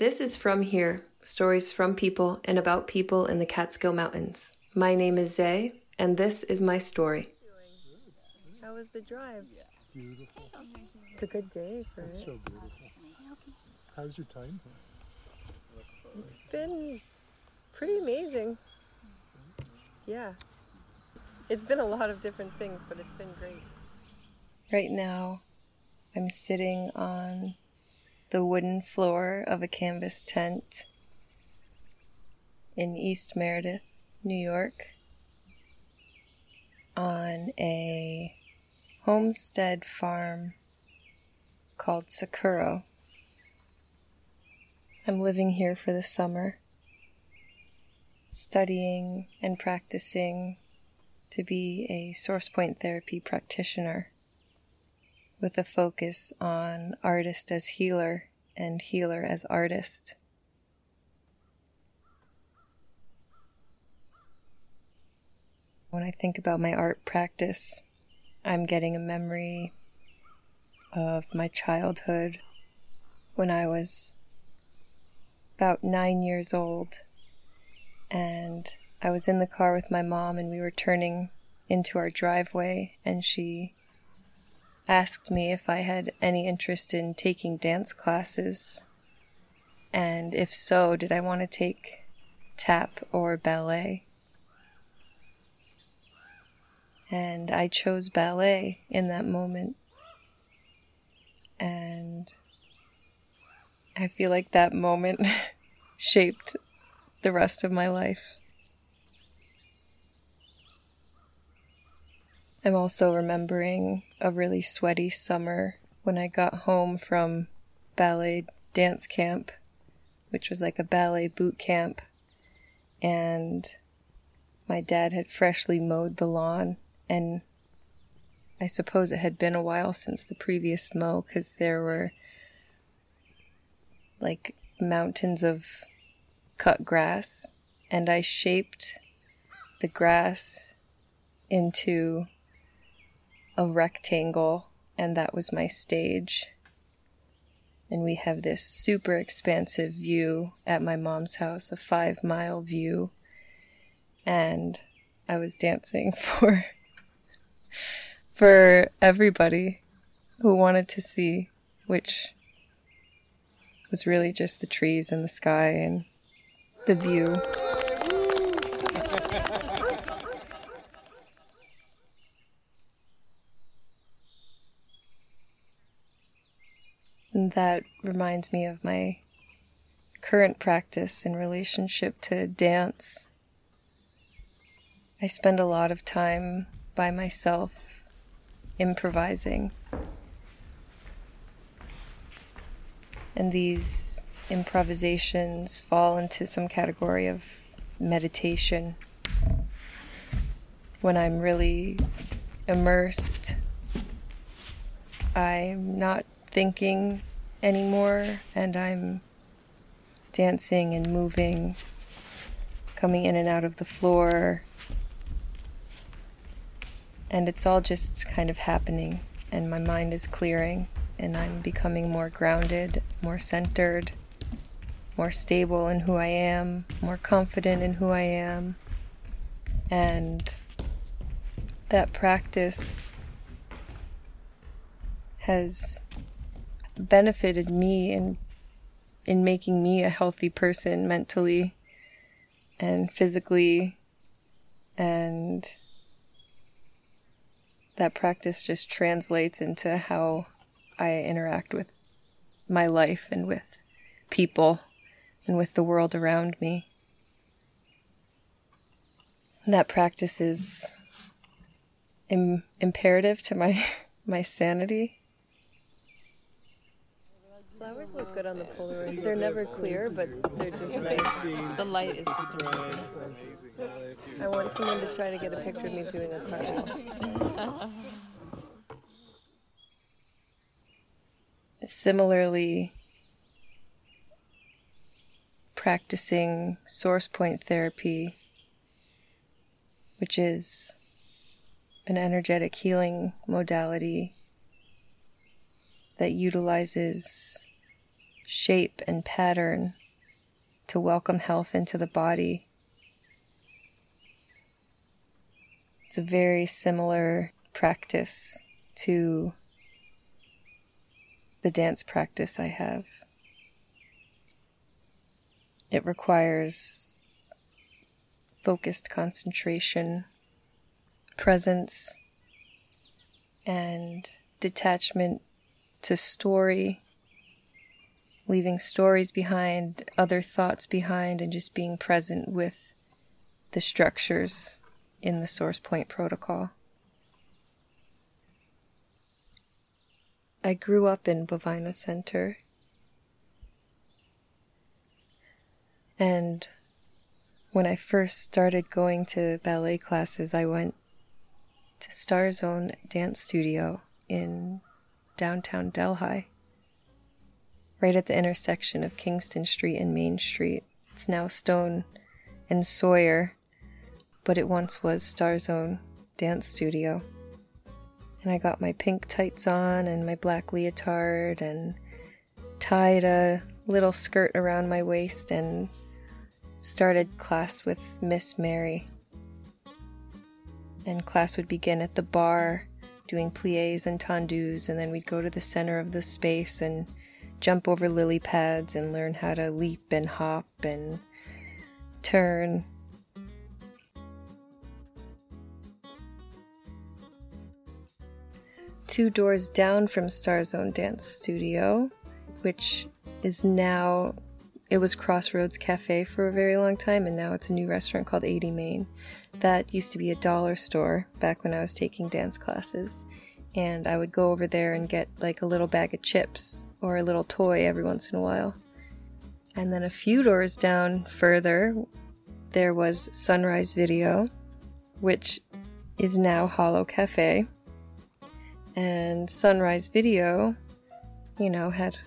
This is From Here stories from people and about people in the Catskill Mountains. My name is Zay, and this is my story. How was the drive? Beautiful. It's a good day for It's it. so beautiful. How's your time? It's been pretty amazing. Yeah. It's been a lot of different things, but it's been great. Right now, I'm sitting on the wooden floor of a canvas tent in East Meredith, New York, on a homestead farm called Succurro. I'm living here for the summer, studying and practicing to be a SourcePoint therapy practitioner with a focus on artist as healer and healer as artist. When I think about my art practice, I'm getting a memory of my childhood when I was about nine years old. And I was in the car with my mom, and we were turning into our driveway, and she asked me if I had any interest in taking dance classes, and if so, did I want to take tap or ballet. And I chose ballet in that moment. And I feel like that moment shaped the rest of my life. I'm also remembering a really sweaty summer when I got home from ballet dance camp, which was like a ballet boot camp, and my dad had freshly mowed the lawn, and I suppose it had been a while since the previous mow because there were like mountains of cut grass, and I shaped the grass into a rectangle, and that was my stage. And we have this super expansive view at my mom's house, a five mile view. And I was dancing for for everybody who wanted to see, which was really just the trees and the sky and the view. And that reminds me of my current practice in relationship to dance. I spend a lot of time by myself improvising. And these improvisations fall into some category of meditation. When I'm really immersed, I'm not thinking anymore and I'm dancing and moving, coming in and out of the floor. And it's all just kind of happening, and my mind is clearing, and I'm becoming more grounded, more centered, more stable in who I am, more confident in who I am. And that practice has benefited me in in making me a healthy person mentally and physically and that practice just translates into how I interact with my life and with people and with the world around me. And that practice is Im- imperative to my my sanity Flowers look good on the Polaroid. They're never clear, but they're just nice. The light is just amazing. I want someone to try to get a picture of me doing a cartwheel. Similarly, practicing SourcePoint therapy, which is an energetic healing modality that utilizes shape and pattern to welcome health into the body. It's a very similar practice to the dance practice I have. It requires focused concentration, presence, and detachment to story, leaving stories behind, other thoughts behind, and just being present with the structures in the SourcePoint protocol. I grew up in Bovina Center. And when I first started going to ballet classes, I went to Star Zone Dance Studio in downtown Delhi, right at the intersection of Kingston Street and Main Street. It's now Stone and Sawyer, but it once was Starzone Dance Studio and I got my pink tights on and my black leotard and tied a little skirt around my waist and started class with Miss Mary. And class would begin at the bar doing plies and tendus, and then we'd go to the center of the space and jump over lily pads and learn how to leap and hop and turn. Two doors down from Star Zone Dance Studio, which is now it was Crossroads Cafe for a very long time, and now it's a new restaurant called 80 Main. That used to be a dollar store back when I was taking dance classes. And I would go over there and get like a little bag of chips or a little toy every once in a while. And then a few doors down further, there was Sunrise Video, which is now Hollow Cafe and Sunrise Video, you know, had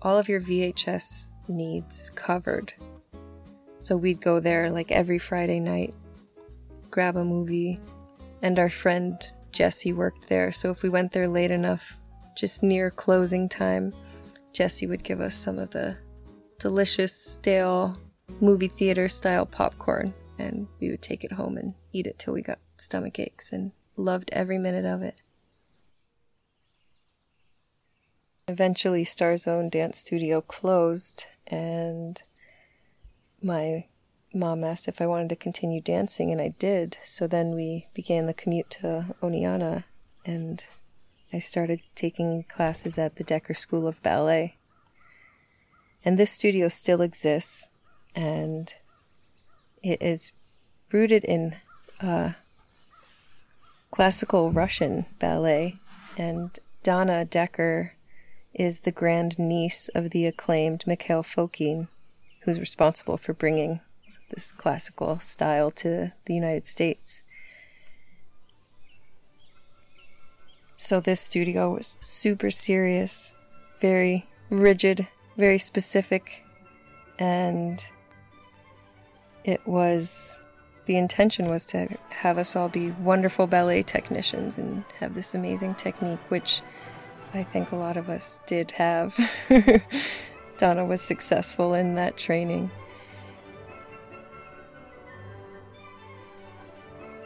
all of your VHS needs covered. So we'd go there like every Friday night, grab a movie, and our friend Jesse worked there. So if we went there late enough, just near closing time, Jesse would give us some of the delicious, stale movie theater style popcorn, and we would take it home and eat it till we got stomach aches and loved every minute of it. Eventually, Star Zone Dance Studio closed, and my mom asked if I wanted to continue dancing, and I did. So then we began the commute to Oneonta, and I started taking classes at the Decker School of Ballet. And this studio still exists, and it is rooted in uh, classical Russian ballet. And Donna Decker is the grand niece of the acclaimed Mikhail Fokine, who's responsible for bringing this classical style to the United States. So, this studio was super serious, very rigid, very specific, and it was the intention was to have us all be wonderful ballet technicians and have this amazing technique, which I think a lot of us did have. Donna was successful in that training.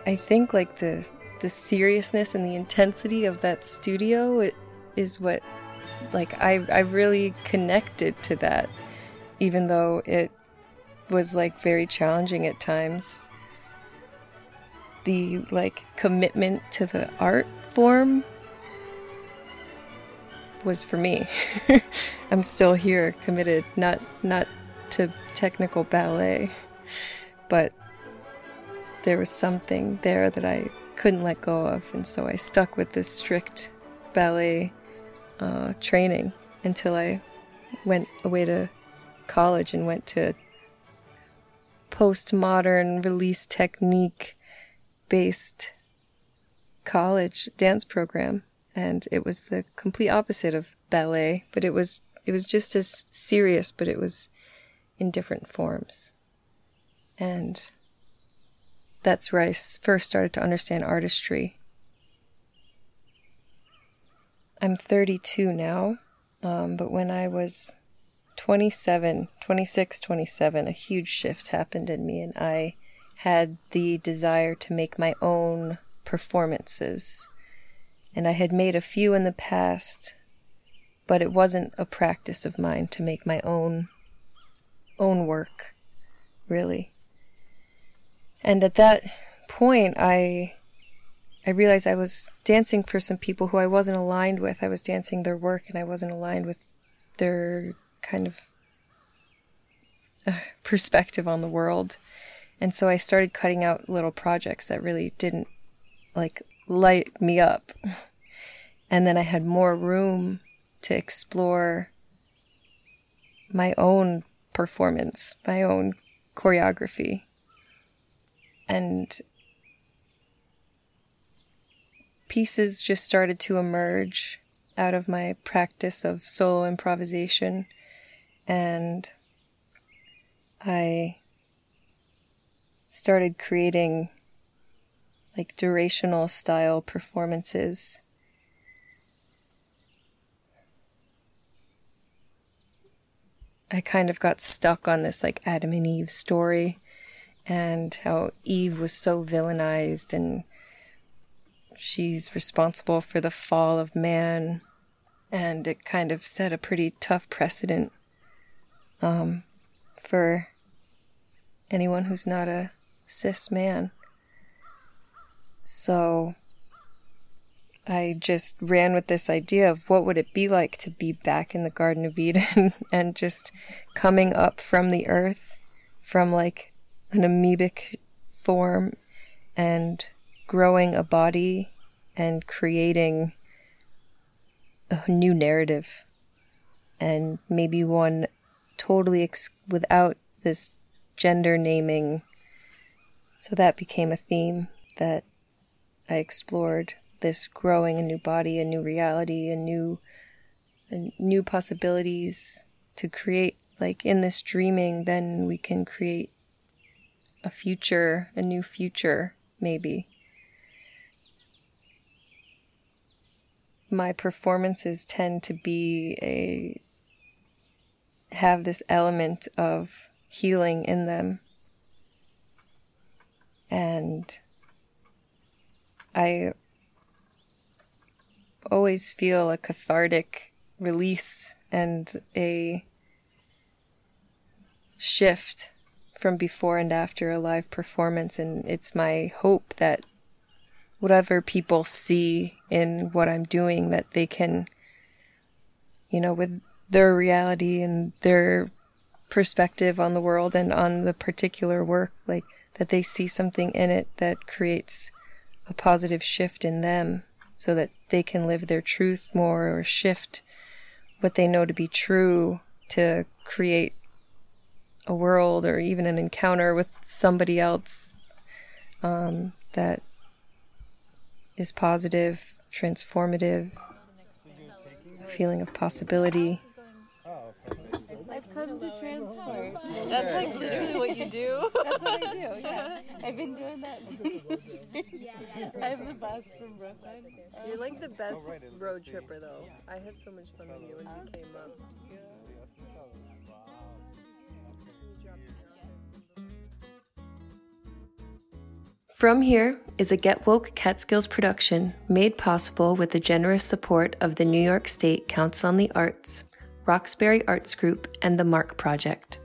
I think like the the seriousness and the intensity of that studio it, is what like I I really connected to that even though it was like very challenging at times. The like commitment to the art form was for me. I'm still here, committed, not not to technical ballet, but there was something there that I couldn't let go of, and so I stuck with this strict ballet uh, training until I went away to college and went to postmodern release technique based college dance program and it was the complete opposite of ballet, but it was it was just as serious, but it was in different forms. And that's where I first started to understand artistry. I'm 32 now, um, but when I was 27, 26, 27, a huge shift happened in me, and I had the desire to make my own performances. And I had made a few in the past, but it wasn't a practice of mine to make my own own work, really. And at that point, I I realized I was dancing for some people who I wasn't aligned with. I was dancing their work, and I wasn't aligned with their kind of uh, perspective on the world. And so I started cutting out little projects that really didn't like light me up. And then I had more room to explore my own performance, my own choreography. And pieces just started to emerge out of my practice of solo improvisation. And I started creating like durational style performances. I kind of got stuck on this like Adam and Eve story and how Eve was so villainized and she's responsible for the fall of man and it kind of set a pretty tough precedent um, for anyone who's not a cis man. So I just ran with this idea of what would it be like to be back in the Garden of Eden and just coming up from the earth from like an amoebic form and growing a body and creating a new narrative and maybe one totally ex- without this gender naming. So that became a theme that I explored this growing a new body, a new reality, a new a new possibilities to create like in this dreaming then we can create a future, a new future maybe. My performances tend to be a have this element of healing in them. And I always feel a cathartic release and a shift from before and after a live performance. And it's my hope that whatever people see in what I'm doing, that they can, you know, with their reality and their perspective on the world and on the particular work, like that they see something in it that creates a positive shift in them so that they can live their truth more or shift what they know to be true to create a world or even an encounter with somebody else um, that is positive, transformative, a feeling of possibility. I've come to transport. That's like literally what you do. That's what I do, yeah. I've been doing that since. I'm the boss from Brooklyn. You're like the best road tripper, though. I had so much fun with you when you came up. From Here is a Get Woke Catskills production made possible with the generous support of the New York State Council on the Arts, Roxbury Arts Group, and the Mark Project.